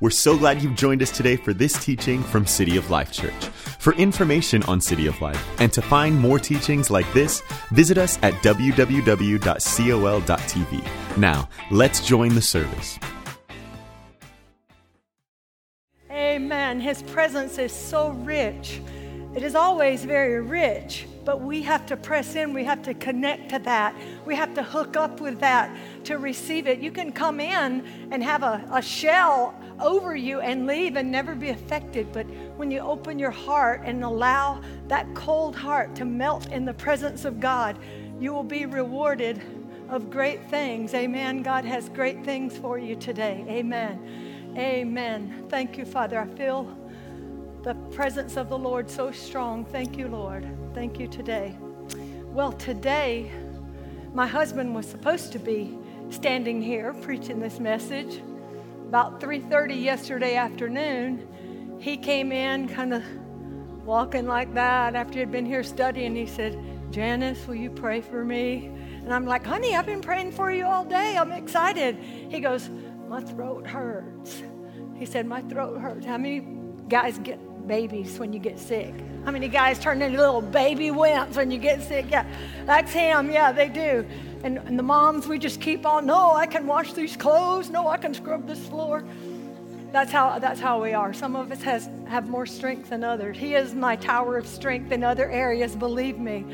We're so glad you've joined us today for this teaching from City of Life Church. For information on City of Life and to find more teachings like this, visit us at www.col.tv. Now, let's join the service. Amen. His presence is so rich. It is always very rich, but we have to press in. We have to connect to that. We have to hook up with that to receive it. You can come in and have a, a shell over you and leave and never be affected. But when you open your heart and allow that cold heart to melt in the presence of God, you will be rewarded of great things. Amen. God has great things for you today. Amen. Amen. Thank you, Father. I feel the presence of the Lord so strong. Thank you, Lord. Thank you today. Well, today, my husband was supposed to be standing here preaching this message about 3:30 yesterday afternoon, he came in kind of walking like that after he'd been here studying. He said, "Janice, will you pray for me?" And I'm like, "Honey, I've been praying for you all day. I'm excited." He goes, "My throat hurts." He said, "My throat hurts." How many guys get babies when you get sick? How many guys turn into little baby wimps when you get sick? Yeah, that's him. Yeah, they do. And, and the moms, we just keep on, no, I can wash these clothes. No, I can scrub this floor. That's how, that's how we are. Some of us has, have more strength than others. He is my tower of strength in other areas, believe me.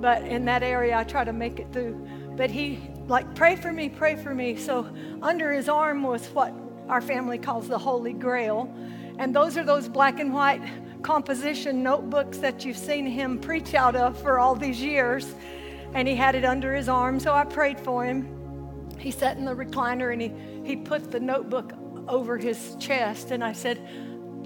But in that area, I try to make it through. But he, like, pray for me, pray for me. So under his arm was what our family calls the Holy Grail. And those are those black and white composition notebooks that you've seen him preach out of for all these years and he had it under his arm. So I prayed for him. He sat in the recliner and he, he put the notebook over his chest. And I said,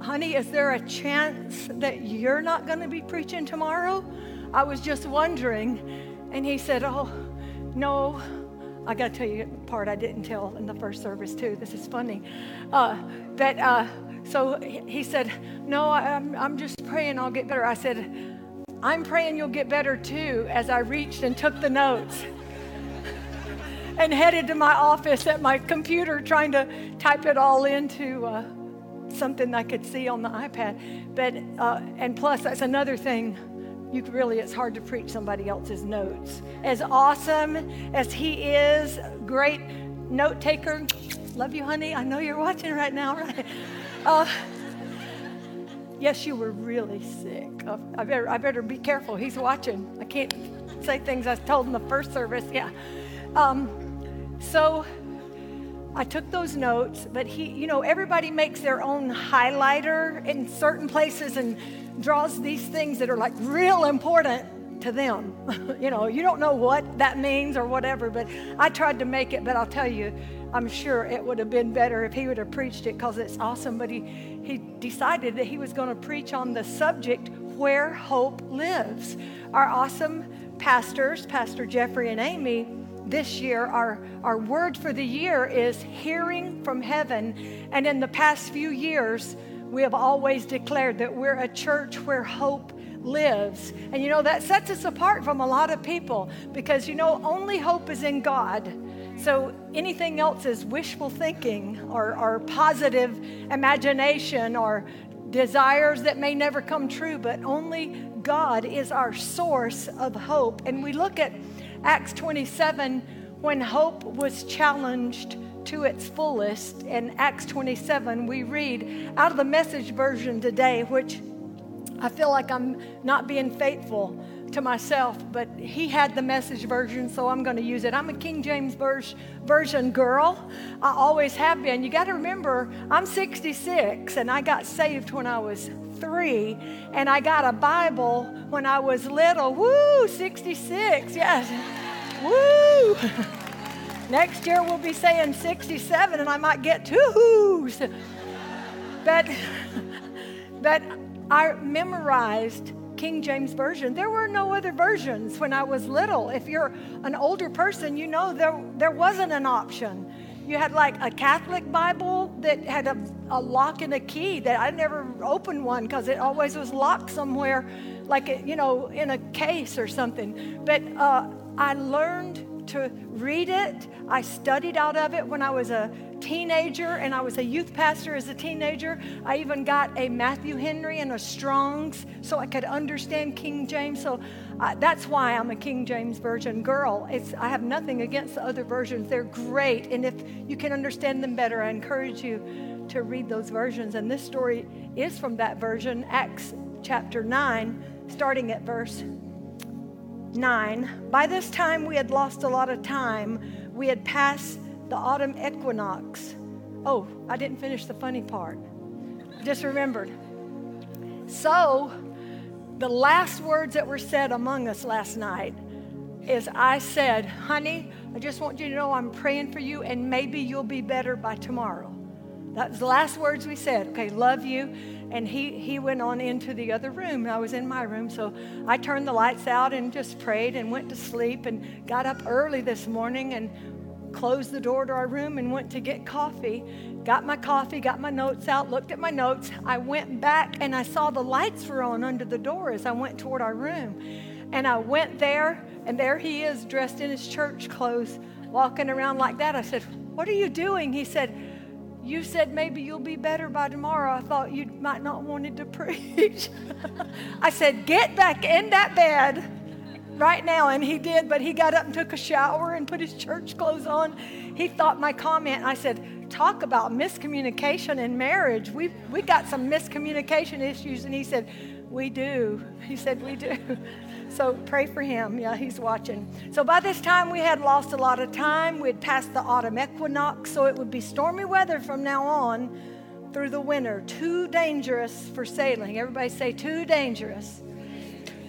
Honey, is there a chance that you're not going to be preaching tomorrow? I was just wondering. And he said, Oh, no. I got to tell you the part I didn't tell in the first service, too. This is funny. Uh, that, uh, so he said, No, I'm, I'm just praying I'll get better. I said, I'm praying you'll get better too as I reached and took the notes and headed to my office at my computer trying to type it all into uh, something I could see on the iPad. But, uh, and plus, that's another thing. You really, it's hard to preach somebody else's notes. As awesome as he is, great note taker. Love you, honey. I know you're watching right now, right? Uh, Yes, you were really sick. Oh, I better, I better be careful. He's watching. I can't say things I told in the first service. Yeah. Um, so I took those notes, but he, you know, everybody makes their own highlighter in certain places and draws these things that are like real important to them. you know, you don't know what that means or whatever, but I tried to make it, but I'll tell you, I'm sure it would have been better if he would have preached it because it's awesome, but he he decided that he was going to preach on the subject where hope lives. Our awesome pastors, Pastor Jeffrey and Amy, this year, our, our word for the year is hearing from heaven. And in the past few years, we have always declared that we're a church where hope lives. And you know, that sets us apart from a lot of people because you know, only hope is in God. So anything else is wishful thinking or, or positive imagination or desires that may never come true, but only God is our source of hope. And we look at Acts 27 when hope was challenged to its fullest. In Acts 27, we read out of the message version today, which I feel like I'm not being faithful to myself, but he had the message version, so I'm going to use it. I'm a King James version girl. I always have been. You got to remember, I'm 66 and I got saved when I was three, and I got a Bible when I was little. Woo, 66, yes. Woo. Next year we'll be saying 67 and I might get two whoos. But, but I memorized King James Version. There were no other versions when I was little. If you're an older person, you know there, there wasn't an option. You had like a Catholic Bible that had a, a lock and a key that I never opened one because it always was locked somewhere, like, you know, in a case or something. But uh, I learned to read it. I studied out of it when I was a teenager and I was a youth pastor as a teenager. I even got a Matthew Henry and a Strong's so I could understand King James. So uh, that's why I'm a King James Version girl. It's, I have nothing against the other versions, they're great. And if you can understand them better, I encourage you to read those versions. And this story is from that version, Acts chapter 9, starting at verse 9. By this time, we had lost a lot of time. We had passed the autumn equinox. Oh, I didn't finish the funny part. Just remembered. So, the last words that were said among us last night is I said, honey, I just want you to know I'm praying for you and maybe you'll be better by tomorrow. That was the last words we said. Okay, love you. And he, he went on into the other room. I was in my room. So I turned the lights out and just prayed and went to sleep and got up early this morning and closed the door to our room and went to get coffee. Got my coffee, got my notes out, looked at my notes. I went back and I saw the lights were on under the door as I went toward our room. And I went there, and there he is dressed in his church clothes, walking around like that. I said, What are you doing? He said, You said maybe you'll be better by tomorrow. I thought you might not wanted to preach. I said, Get back in that bed right now. And he did, but he got up and took a shower and put his church clothes on. He thought my comment, I said, talk about miscommunication in marriage. We, we got some miscommunication issues. And he said, we do. He said, we do. So pray for him. Yeah, he's watching. So by this time, we had lost a lot of time. We'd passed the autumn equinox, so it would be stormy weather from now on through the winter. Too dangerous for sailing. Everybody say, too dangerous.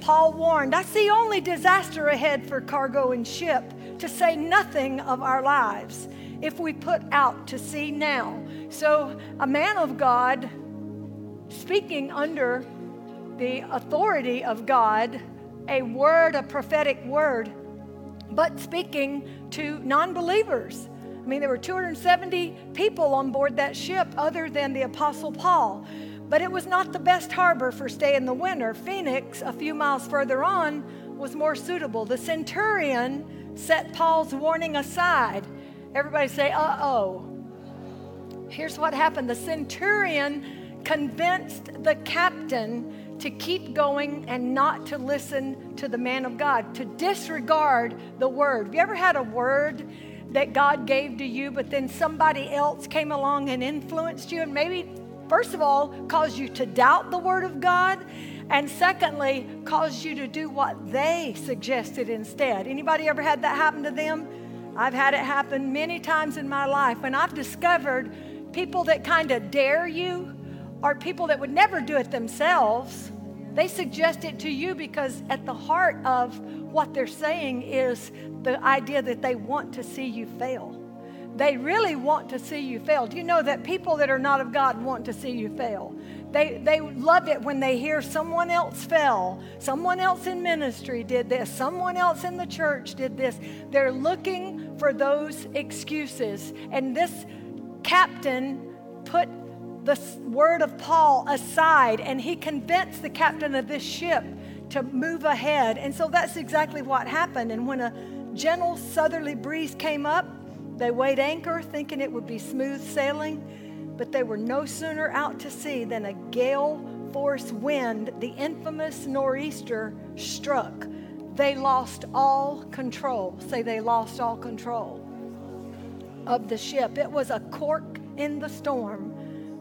Paul warned, that's the only disaster ahead for cargo and ship, to say nothing of our lives if we put out to sea now. So, a man of God, speaking under the authority of God, a word, a prophetic word, but speaking to non believers. I mean, there were 270 people on board that ship other than the Apostle Paul. But it was not the best harbor for stay in the winter. Phoenix, a few miles further on, was more suitable. The centurion set Paul's warning aside. Everybody say, uh oh. Here's what happened the centurion convinced the captain to keep going and not to listen to the man of God, to disregard the word. Have you ever had a word that God gave to you, but then somebody else came along and influenced you? And maybe first of all, cause you to doubt the Word of God, and secondly, cause you to do what they suggested instead. Anybody ever had that happen to them? I've had it happen many times in my life, and I've discovered people that kind of dare you are people that would never do it themselves. They suggest it to you because at the heart of what they're saying is the idea that they want to see you fail. They really want to see you fail. Do you know that people that are not of God want to see you fail? They, they love it when they hear someone else fell, someone else in ministry did this, someone else in the church did this. They're looking for those excuses. And this captain put the word of Paul aside and he convinced the captain of this ship to move ahead. And so that's exactly what happened. And when a gentle southerly breeze came up, they weighed anchor thinking it would be smooth sailing, but they were no sooner out to sea than a gale force wind, the infamous nor'easter, struck. They lost all control. Say they lost all control of the ship. It was a cork in the storm.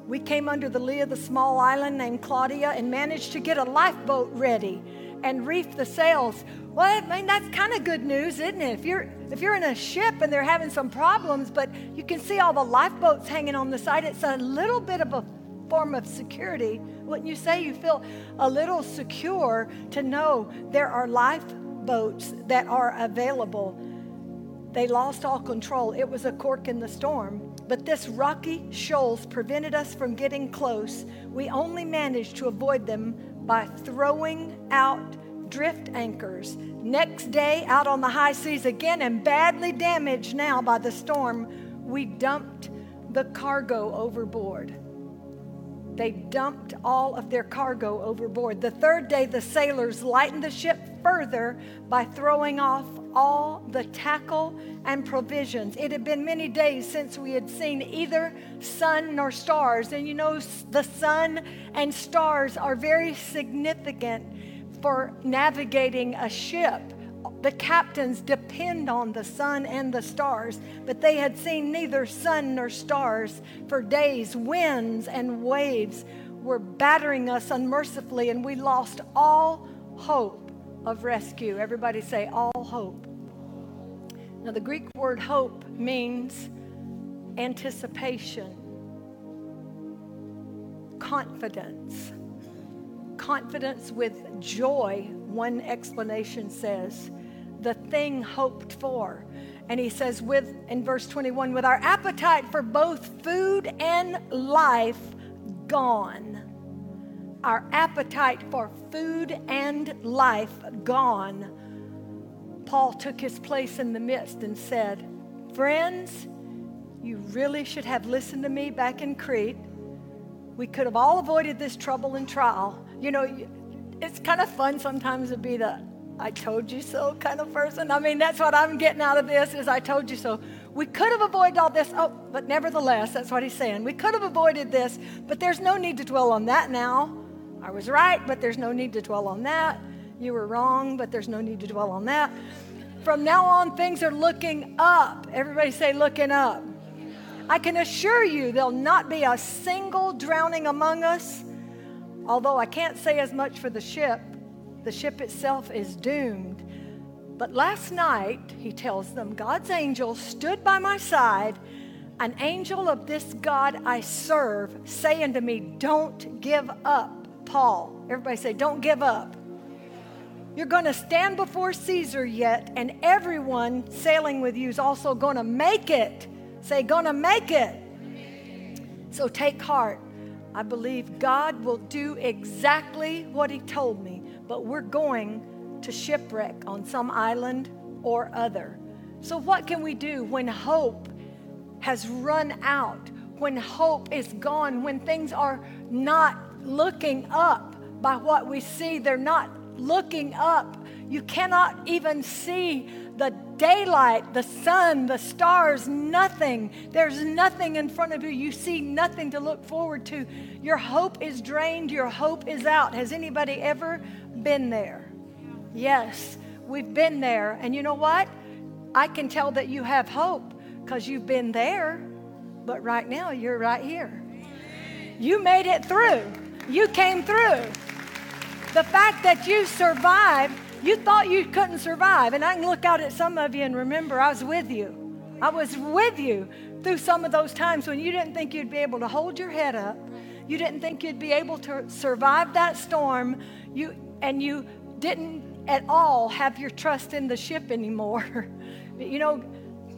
We came under the lee of the small island named Claudia and managed to get a lifeboat ready and reef the sails. Well, I mean, that's kind of good news, isn't it? If you're, if you're in a ship and they're having some problems, but you can see all the lifeboats hanging on the side, it's a little bit of a form of security. Wouldn't you say you feel a little secure to know there are lifeboats that are available? They lost all control. It was a cork in the storm. But this rocky shoals prevented us from getting close. We only managed to avoid them by throwing out drift anchors. Next day, out on the high seas again and badly damaged now by the storm, we dumped the cargo overboard. They dumped all of their cargo overboard. The third day, the sailors lightened the ship further by throwing off all the tackle and provisions. It had been many days since we had seen either sun nor stars. And you know, the sun and stars are very significant for navigating a ship. The captains depend on the sun and the stars, but they had seen neither sun nor stars for days. Winds and waves were battering us unmercifully, and we lost all hope of rescue. Everybody say, all hope. Now, the Greek word hope means anticipation, confidence. Confidence with joy, one explanation says. The thing hoped for. And he says, with, in verse 21, with our appetite for both food and life gone. Our appetite for food and life gone Paul took his place in the midst and said, Friends, you really should have listened to me back in Crete. We could have all avoided this trouble and trial. You know, it's kind of fun sometimes to be the I told you so kind of person. I mean, that's what I'm getting out of this is I told you so. We could have avoided all this. Oh, but nevertheless, that's what he's saying. We could have avoided this, but there's no need to dwell on that now. I was right, but there's no need to dwell on that. You were wrong, but there's no need to dwell on that. From now on, things are looking up. Everybody say, looking up. I can assure you there'll not be a single drowning among us. Although I can't say as much for the ship, the ship itself is doomed. But last night, he tells them, God's angel stood by my side, an angel of this God I serve, saying to me, Don't give up, Paul. Everybody say, Don't give up. You're going to stand before Caesar yet, and everyone sailing with you is also going to make it. Say, going to make it. So take heart. I believe God will do exactly what He told me, but we're going to shipwreck on some island or other. So, what can we do when hope has run out, when hope is gone, when things are not looking up by what we see? They're not looking up. You cannot even see the daylight, the sun, the stars, nothing. There's nothing in front of you. You see nothing to look forward to. Your hope is drained, your hope is out. Has anybody ever been there? Yes, we've been there. And you know what? I can tell that you have hope because you've been there, but right now you're right here. You made it through, you came through. The fact that you survived, you thought you couldn't survive. And I can look out at some of you and remember I was with you. I was with you through some of those times when you didn't think you'd be able to hold your head up. You didn't think you'd be able to survive that storm. You and you didn't at all have your trust in the ship anymore. you know,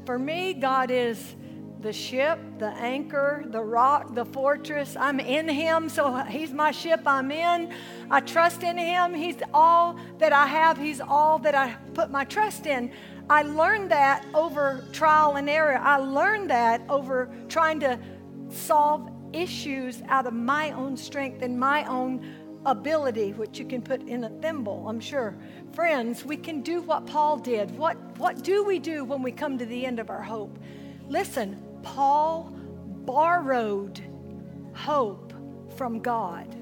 for me, God is the ship, the anchor, the rock, the fortress. I'm in Him, so He's my ship I'm in. I trust in Him. He's all that I have, He's all that I put my trust in. I learned that over trial and error. I learned that over trying to solve issues out of my own strength and my own ability, which you can put in a thimble, I'm sure. Friends, we can do what Paul did. What, what do we do when we come to the end of our hope? Listen, Paul borrowed hope from God.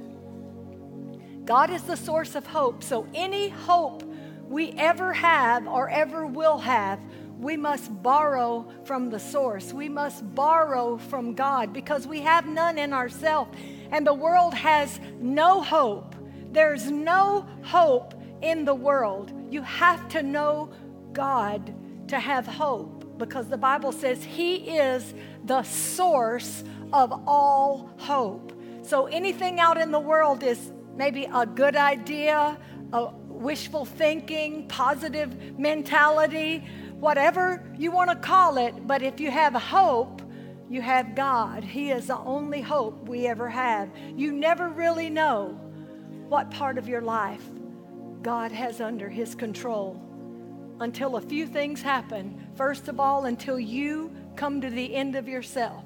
God is the source of hope. So, any hope we ever have or ever will have, we must borrow from the source. We must borrow from God because we have none in ourselves. And the world has no hope. There's no hope in the world. You have to know God to have hope because the Bible says He is the source of all hope. So anything out in the world is maybe a good idea, a wishful thinking, positive mentality, whatever you want to call it. But if you have hope, you have God. He is the only hope we ever have. You never really know what part of your life God has under His control until a few things happen. First of all, until you come to the end of yourself.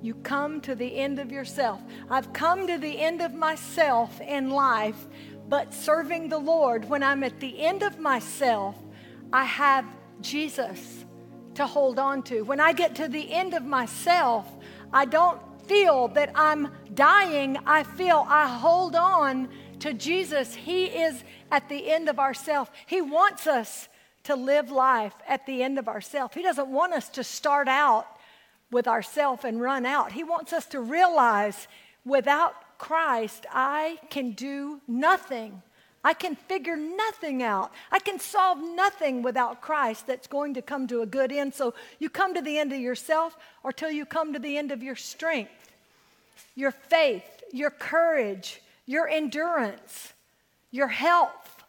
You come to the end of yourself. I've come to the end of myself in life But serving the Lord, when I'm at the end of myself, I have Jesus to hold on to. When I get to the end of myself, I don't feel that I'm dying. I feel I hold on to Jesus. He is at the end of ourself. He wants us to live life at the end of ourself. He doesn't want us to start out with ourself and run out. He wants us to realize without Christ, I can do nothing. I can figure nothing out. I can solve nothing without Christ that's going to come to a good end. So you come to the end of yourself or till you come to the end of your strength, your faith, your courage, your endurance, your health.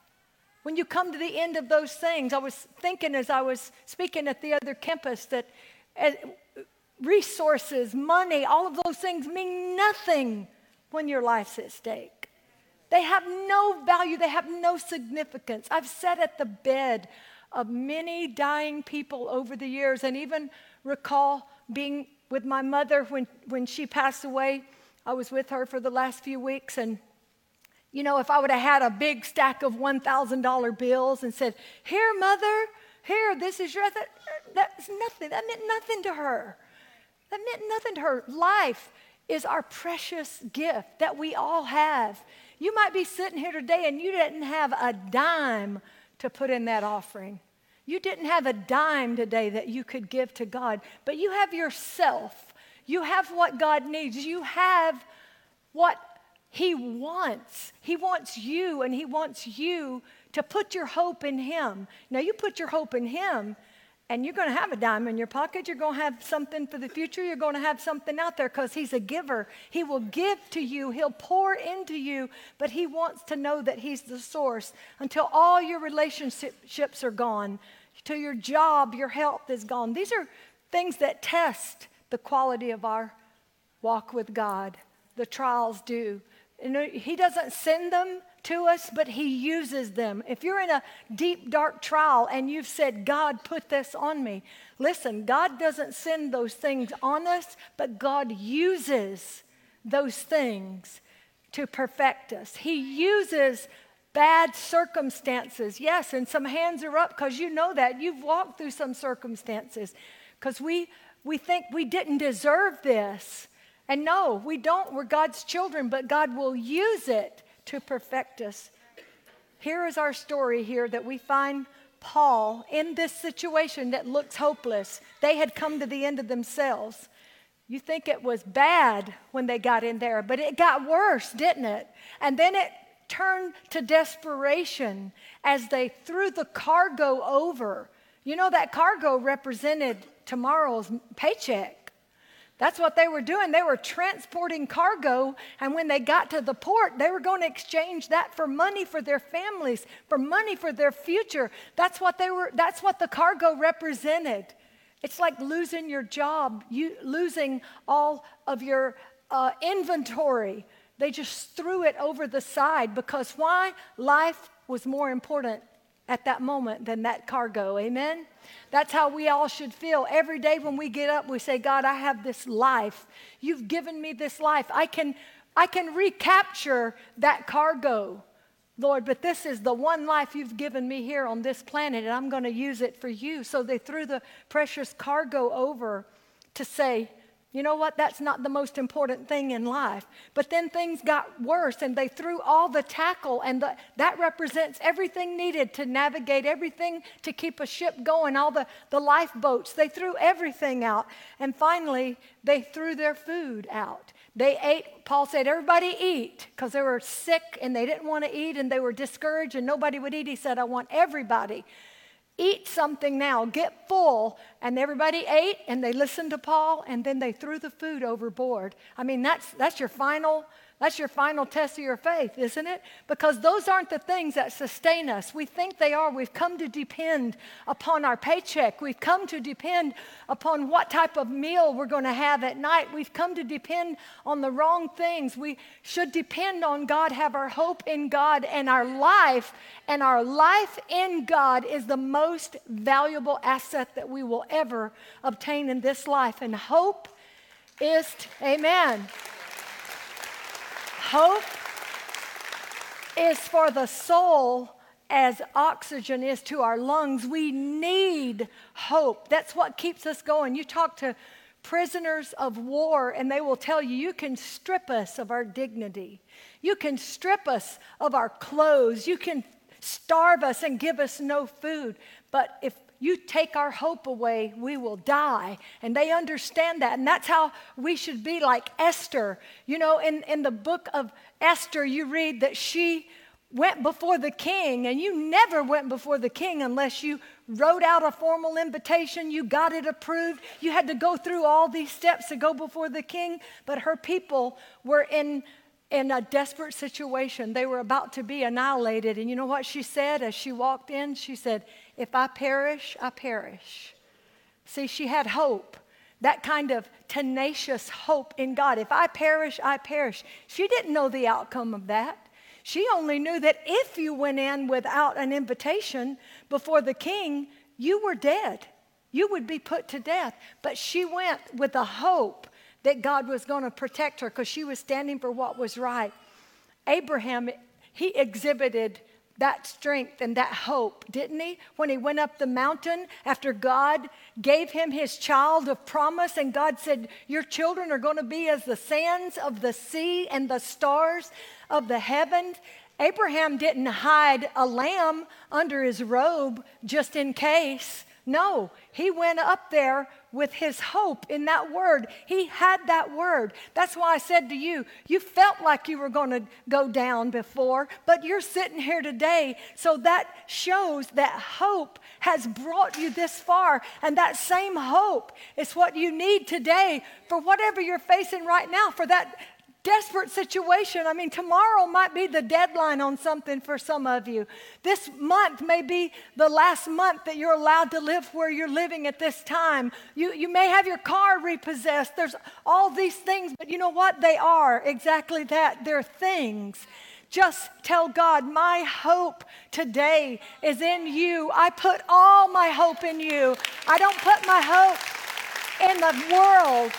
When you come to the end of those things, I was thinking as I was speaking at the other campus that uh, resources, money, all of those things mean nothing when your life's at stake. They have no value, they have no significance. I've sat at the bed of many dying people over the years and even recall being with my mother when, when she passed away. I was with her for the last few weeks and you know, if I would have had a big stack of $1,000 bills and said, Here, mother, here, this is your, that, that's nothing. That meant nothing to her. That meant nothing to her. Life is our precious gift that we all have. You might be sitting here today and you didn't have a dime to put in that offering. You didn't have a dime today that you could give to God, but you have yourself. You have what God needs. You have what He wants. He wants you, and He wants you to put your hope in Him. Now, you put your hope in Him, and you're going to have a dime in your pocket. You're going to have something for the future. You're going to have something out there because He's a giver. He will give to you, He'll pour into you, but He wants to know that He's the source until all your relationships are gone, till your job, your health is gone. These are things that test the quality of our walk with God. The trials do. And he doesn't send them to us, but He uses them. If you're in a deep, dark trial and you've said, God, put this on me, listen, God doesn't send those things on us, but God uses those things to perfect us. He uses bad circumstances. Yes, and some hands are up because you know that. You've walked through some circumstances because we, we think we didn't deserve this. And no, we don't. We're God's children, but God will use it to perfect us. Here is our story here that we find Paul in this situation that looks hopeless. They had come to the end of themselves. You think it was bad when they got in there, but it got worse, didn't it? And then it turned to desperation as they threw the cargo over. You know, that cargo represented tomorrow's paycheck. That's what they were doing. They were transporting cargo, and when they got to the port, they were going to exchange that for money for their families, for money for their future. That's what they were that's what the cargo represented. It's like losing your job, you losing all of your uh, inventory. They just threw it over the side because why? Life was more important at that moment than that cargo. Amen? That's how we all should feel. Every day when we get up, we say, God, I have this life. You've given me this life. I can, I can recapture that cargo, Lord, but this is the one life you've given me here on this planet, and I'm going to use it for you. So they threw the precious cargo over to say, you know what? That's not the most important thing in life. But then things got worse and they threw all the tackle, and the, that represents everything needed to navigate, everything to keep a ship going, all the, the lifeboats. They threw everything out. And finally, they threw their food out. They ate, Paul said, everybody eat, because they were sick and they didn't want to eat and they were discouraged and nobody would eat. He said, I want everybody eat something now, get full. And everybody ate and they listened to Paul and then they threw the food overboard. I mean, that's, that's your final that's your final test of your faith, isn't it? Because those aren't the things that sustain us. We think they are. We've come to depend upon our paycheck. We've come to depend upon what type of meal we're going to have at night. We've come to depend on the wrong things. We should depend on God, have our hope in God and our life. And our life in God is the most valuable asset that we will ever obtain in this life. And hope is, amen. Hope is for the soul as oxygen is to our lungs. We need hope. That's what keeps us going. You talk to prisoners of war, and they will tell you, you can strip us of our dignity. You can strip us of our clothes. You can starve us and give us no food. But if you take our hope away, we will die. And they understand that. And that's how we should be like Esther. You know, in, in the book of Esther, you read that she went before the king, and you never went before the king unless you wrote out a formal invitation, you got it approved. You had to go through all these steps to go before the king, but her people were in in a desperate situation. They were about to be annihilated. And you know what she said as she walked in? She said, If I perish, I perish. See, she had hope, that kind of tenacious hope in God. If I perish, I perish. She didn't know the outcome of that. She only knew that if you went in without an invitation before the king, you were dead. You would be put to death. But she went with a hope that God was going to protect her because she was standing for what was right. Abraham, he exhibited that strength and that hope, didn't he? When he went up the mountain after God gave him his child of promise, and God said, Your children are going to be as the sands of the sea and the stars of the heavens. Abraham didn't hide a lamb under his robe just in case. No, he went up there with his hope in that word. He had that word. That's why I said to you, you felt like you were going to go down before, but you're sitting here today. So that shows that hope has brought you this far. And that same hope is what you need today for whatever you're facing right now, for that desperate situation. I mean, tomorrow might be the deadline on something for some of you. This month may be the last month that you're allowed to live where you're living at this time. You, you may have your car repossessed. There's all these things, but you know what? They are exactly that. They're things. Just tell God, my hope today is in you. I put all my hope in you. I don't put my hope in the world.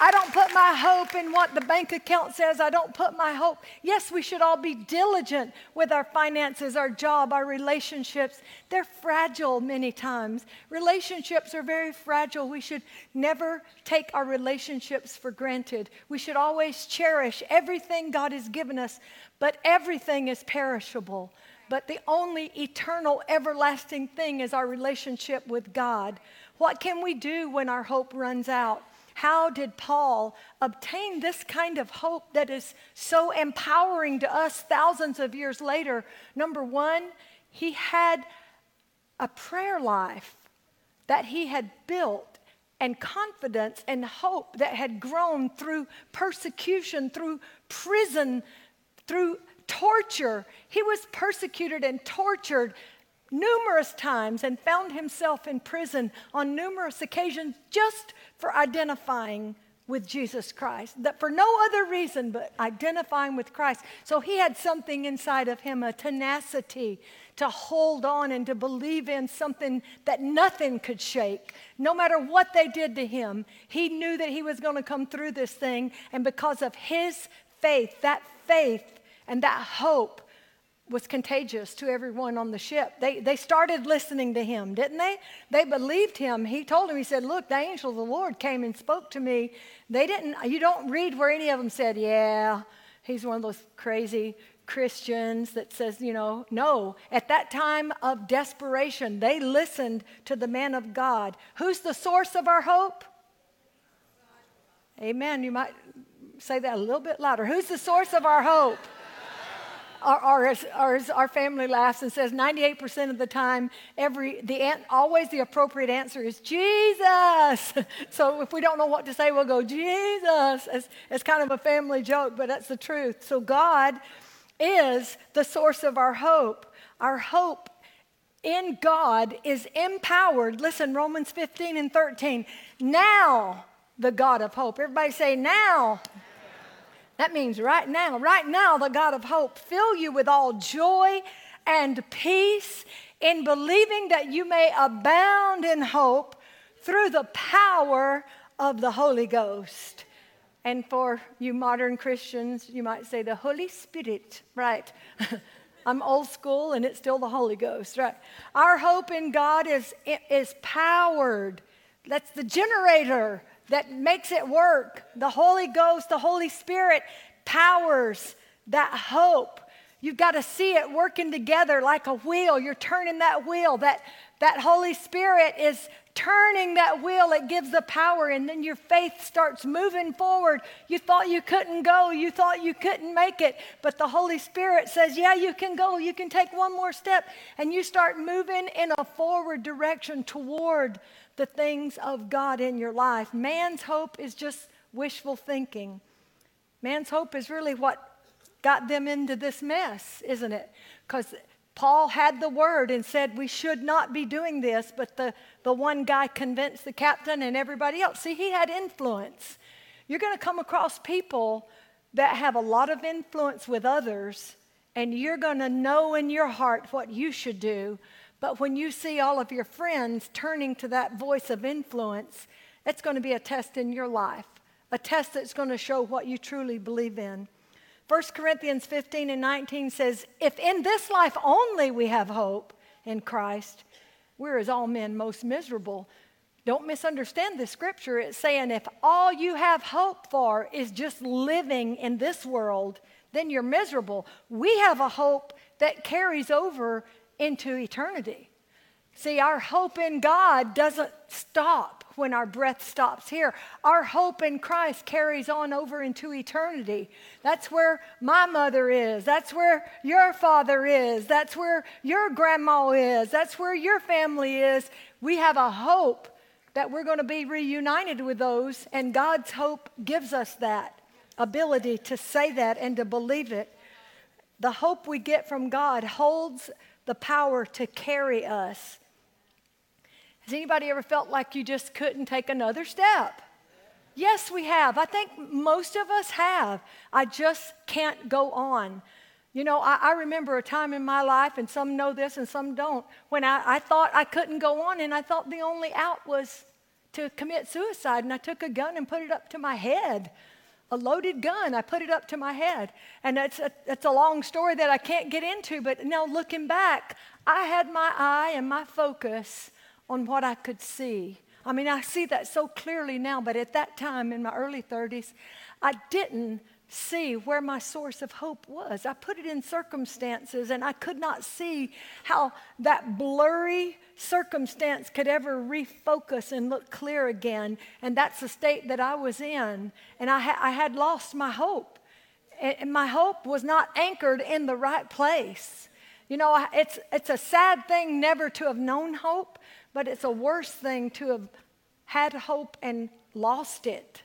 I don't put my hope in what the bank account says. I don't put my hope. Yes, we should all be diligent with our finances, our job, our relationships. They're fragile many times. Relationships are very fragile. We should never take our relationships for granted. We should always cherish everything God has given us, but everything is perishable. But the only eternal, everlasting thing is our relationship with God. What can we do when our hope runs out? How did Paul obtain this kind of hope that is so empowering to us thousands of years later? Number one, he had a prayer life that he had built and confidence and hope that had grown through persecution, through prison, through torture. He was persecuted and tortured numerous times and found himself in prison on numerous occasions just for identifying with Jesus Christ. That for no other reason but identifying with Christ. So he had something inside of him, a tenacity to hold on and to believe in something that nothing could shake. No matter what they did to him, he knew that he was going to come through this thing. And because of his faith, that faith and that hope, was contagious to everyone on the ship. They, they started listening to him, didn't they? They believed him. He told them, he said, Look, the angel of the Lord came and spoke to me. They didn't, you don't read where any of them said, Yeah, he's one of those crazy Christians that says, you know, no. At that time of desperation, they listened to the man of God. Who's the source of our hope? Amen. You might say that a little bit louder. Who's the source of our hope? Our family laughs and says 98% of the time, every, the, always the appropriate answer is Jesus. so if we don't know what to say, we'll go, Jesus. It's, it's kind of a family joke, but that's the truth. So God is the source of our hope. Our hope in God is empowered. Listen, Romans 15 and 13. Now, the God of hope. Everybody say, now. That means right now, right now, the God of hope fill you with all joy and peace in believing that you may abound in hope through the power of the Holy Ghost. And for you modern Christians, you might say the Holy Spirit, right? I'm old school and it's still the Holy Ghost, right? Our hope in God is, is powered. That's the generator that makes it work. The Holy Ghost, the Holy Spirit powers that hope. You've got to see it working together like a wheel. You're turning that wheel. That, that Holy Spirit is turning that wheel, it gives the power, and then your faith starts moving forward. You thought you couldn't go, you thought you couldn't make it, but the Holy Spirit says, Yeah, you can go, you can take one more step, and you start moving in a forward direction toward the things of God in your life. Man's hope is just wishful thinking. Man's hope is really what got them into this mess, isn't it? Because Paul had the word and said we should not be doing this, but the, the one guy convinced the captain and everybody else. See, he had influence. You're going to come across people that have a lot of influence with others, and you're going to know in your heart what you should do. But when you see all of your friends turning to that voice of influence, it's going to be a test in your life, a test that's going to show what you truly believe in. 1 Corinthians 15 and 19 says, If in this life only we have hope in Christ, we're as all men most miserable. Don't misunderstand the scripture. It's saying if all you have hope for is just living in this world, then you're miserable. We have a hope that carries over into eternity. See, our hope in God doesn't stop when our breath stops here. Our hope in Christ carries on over into eternity. That's where my mother is. That's where your father is. That's where your grandma is. That's where your family is. We have a hope that we're going to be reunited with those, and God's hope gives us that ability to say that and to believe it. The hope we get from God holds the power to carry us has anybody ever felt like you just couldn't take another step? Yes, we have. I think most of us have. I just can't go on. You know, I, I, remember a time in my life, and some know this and some don't, when I, I thought I couldn't go on, and I thought the only out was to commit suicide. And I took a gun and put it up to my head, a loaded gun. I put it up to my head. And that's a, that's a long story that I can't get into, but now looking back, I had my eye and my focus on what I could see. I mean, I see that so clearly now, but at that time in my early 30s, I didn't see where my source of hope was. I put it in circumstances, and I could not see how that blurry circumstance could ever refocus and look clear again. And that's the state that I was in. And I, ha- I had lost my hope. And my hope was not anchored in the right place. You know, it's, it's a sad thing never to have known hope, but it's a worse thing to have had hope and lost it.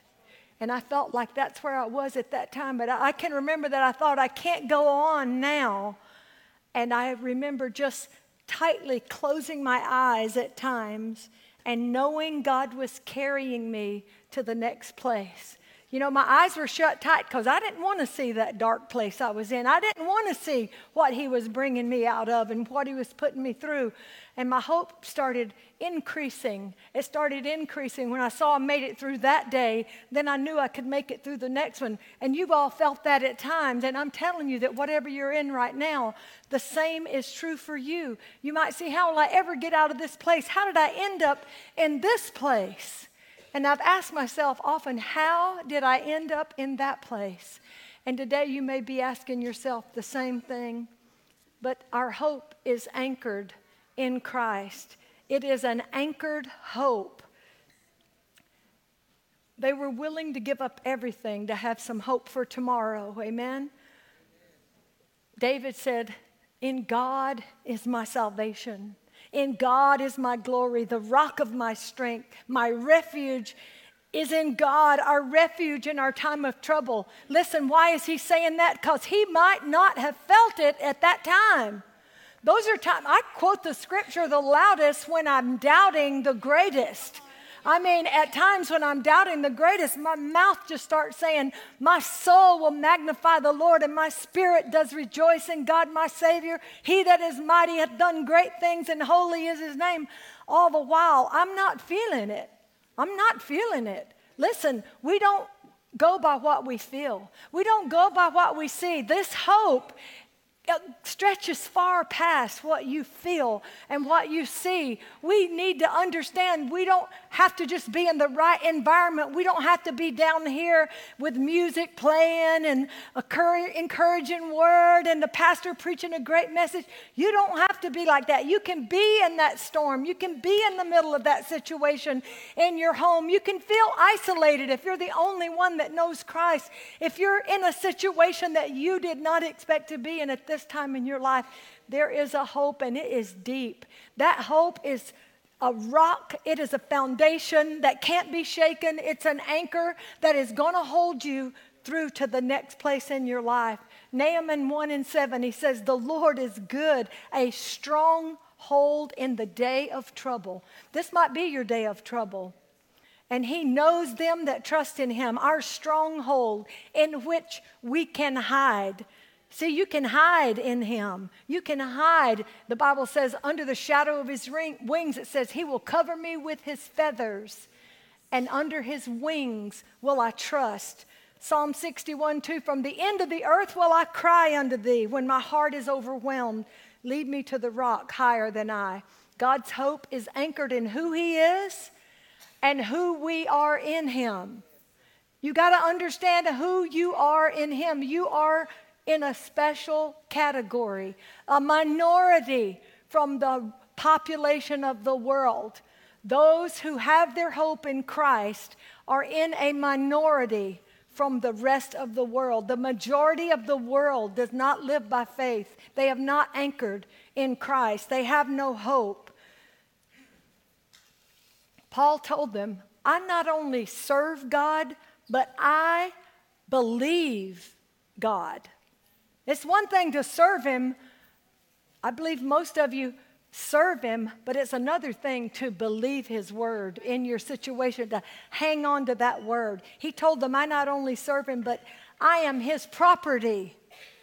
And I felt like that's where I was at that time. But I, I can remember that I thought, I can't go on now. And I remember just tightly closing my eyes at times and knowing God was carrying me to the next place. You know, my eyes were shut tight because I didn't want to see that dark place I was in. I didn't want to see what He was bringing me out of and what He was putting me through. And my hope started increasing. It started increasing when I saw I made it through that day. Then I knew I could make it through the next one. And you've all felt that at times. And I'm telling you that whatever you're in right now, the same is true for you. You might see, how will I ever get out of this place? How did I end up in this place? And I've asked myself often, how did I end up in that place? And today you may be asking yourself the same thing. But our hope is anchored in Christ, it is an anchored hope. They were willing to give up everything to have some hope for tomorrow. Amen? David said, In God is my salvation. In God is my glory, the rock of my strength. My refuge is in God, our refuge in our time of trouble. Listen, why is he saying that? Because he might not have felt it at that time. Those are times, I quote the scripture the loudest when I'm doubting the greatest. I mean, at times when I'm doubting the greatest, my mouth just starts saying, My soul will magnify the Lord, and my spirit does rejoice in God, my Savior. He that is mighty hath done great things, and holy is his name. All the while, I'm not feeling it. I'm not feeling it. Listen, we don't go by what we feel. We don't go by what we see. This hope Uh, stretches far past what you feel and what you see. We need to understand we don't have to just be in the right environment. We don't have to be down here with music playing and a encouraging word and the pastor preaching a great message. You don't have to be like that. You can be in that storm. You can be in the middle of that situation in your home. You can feel isolated if you're the only one that knows Christ. If you're in a situation that you did not expect to be in at this time in your life, there is a hope and it is deep. That hope is a rock, it is a foundation that can't be shaken. It's an anchor that is going to hold you through to the next place in your life. Nahum 1 and 7, he says, The Lord is good, a strong hold in the day of trouble. This might be your day of trouble. And he knows them that trust in him, our stronghold in which we can hide. See, you can hide in him. You can hide. The Bible says, under the shadow of his ring, wings, it says, He will cover me with his feathers, and under his wings will I trust. Psalm 61 2 From the end of the earth will I cry unto thee when my heart is overwhelmed. Lead me to the rock higher than I. God's hope is anchored in who he is and who we are in him. You got to understand who you are in him. You are in a special category, a minority from the population of the world. Those who have their hope in Christ are in a minority from the rest of the world. The majority of the world does not live by faith. They have not anchored in Christ. They have no hope. Paul told them, I not only serve God, but I believe God. It's one thing to serve Him. I believe most of you serve Him, but it's another thing to believe His word in your situation, to hang on to that word. He told them, I not only serve Him, but I am His property.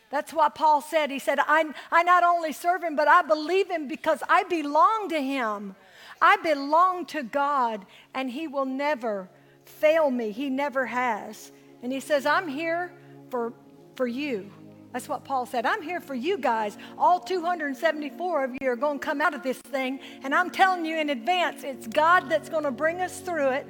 That's what Paul said. He said, I, I not only serve Him, but I believe Him because I belong to Him. I belong to God, and He will never fail me. He never has. And He says, I'm here for, for you. That's what Paul said. I'm here for you guys. All 274 of you are going to come out of this thing. And I'm telling you in advance, it's God that's going to bring us through it.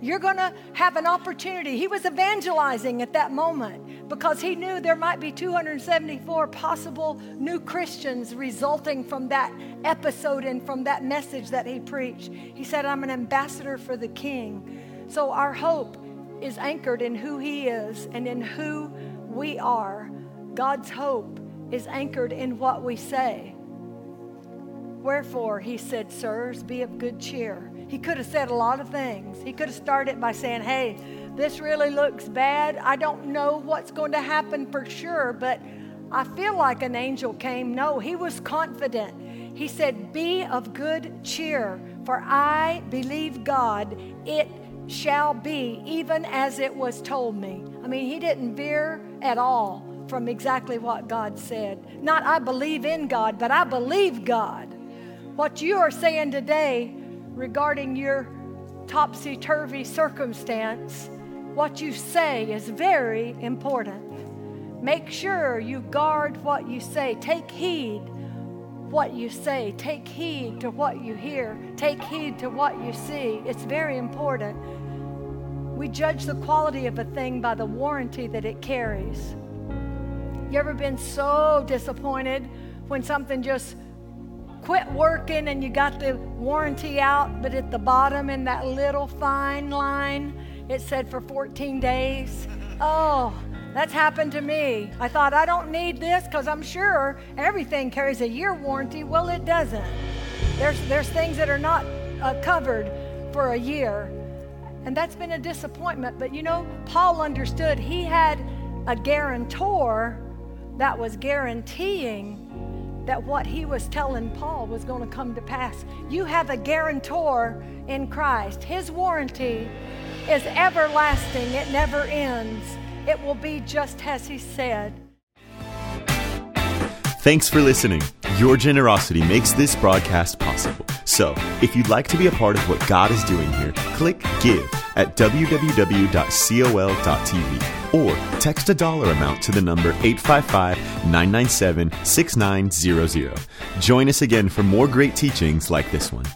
You're going to have an opportunity. He was evangelizing at that moment because he knew there might be 274 possible new Christians resulting from that episode and from that message that he preached. He said, I'm an ambassador for the king. So our hope is anchored in who he is and in who we are. God's hope is anchored in what we say. Wherefore, he said, Sirs, be of good cheer. He could have said a lot of things. He could have started by saying, Hey, this really looks bad. I don't know what's going to happen for sure, but I feel like an angel came. No, he was confident. He said, Be of good cheer, for I believe God, it shall be even as it was told me. I mean, he didn't veer at all from exactly what God said. Not I believe in God, but I believe God. What you are saying today regarding your topsy turvy circumstance, what you say is very important. Make sure you guard what you say. Take heed what you say. Take heed to what you hear. Take heed to what you see. It's very important. We judge the quality of a thing by the warranty that it carries. You ever been so disappointed when something just quit working and you got the warranty out, but at the bottom in that little fine line, it said for 14 days? Oh, that's happened to me. I thought, I don't need this because I'm sure everything carries a year warranty. Well, it doesn't. There's, there's things that are not uh, covered for a year. And that's been a disappointment. But you know, Paul understood he had a guarantor that was guaranteeing that what he was telling Paul was going to come to pass. You have a guarantor in Christ. His warranty is everlasting, it never ends. It will be just as he said. Thanks for listening. Your generosity makes this broadcast possible. So, if you'd like to be a part of what God is doing here, click Give at www.col.tv or text a dollar amount to the number 855 997 6900. Join us again for more great teachings like this one.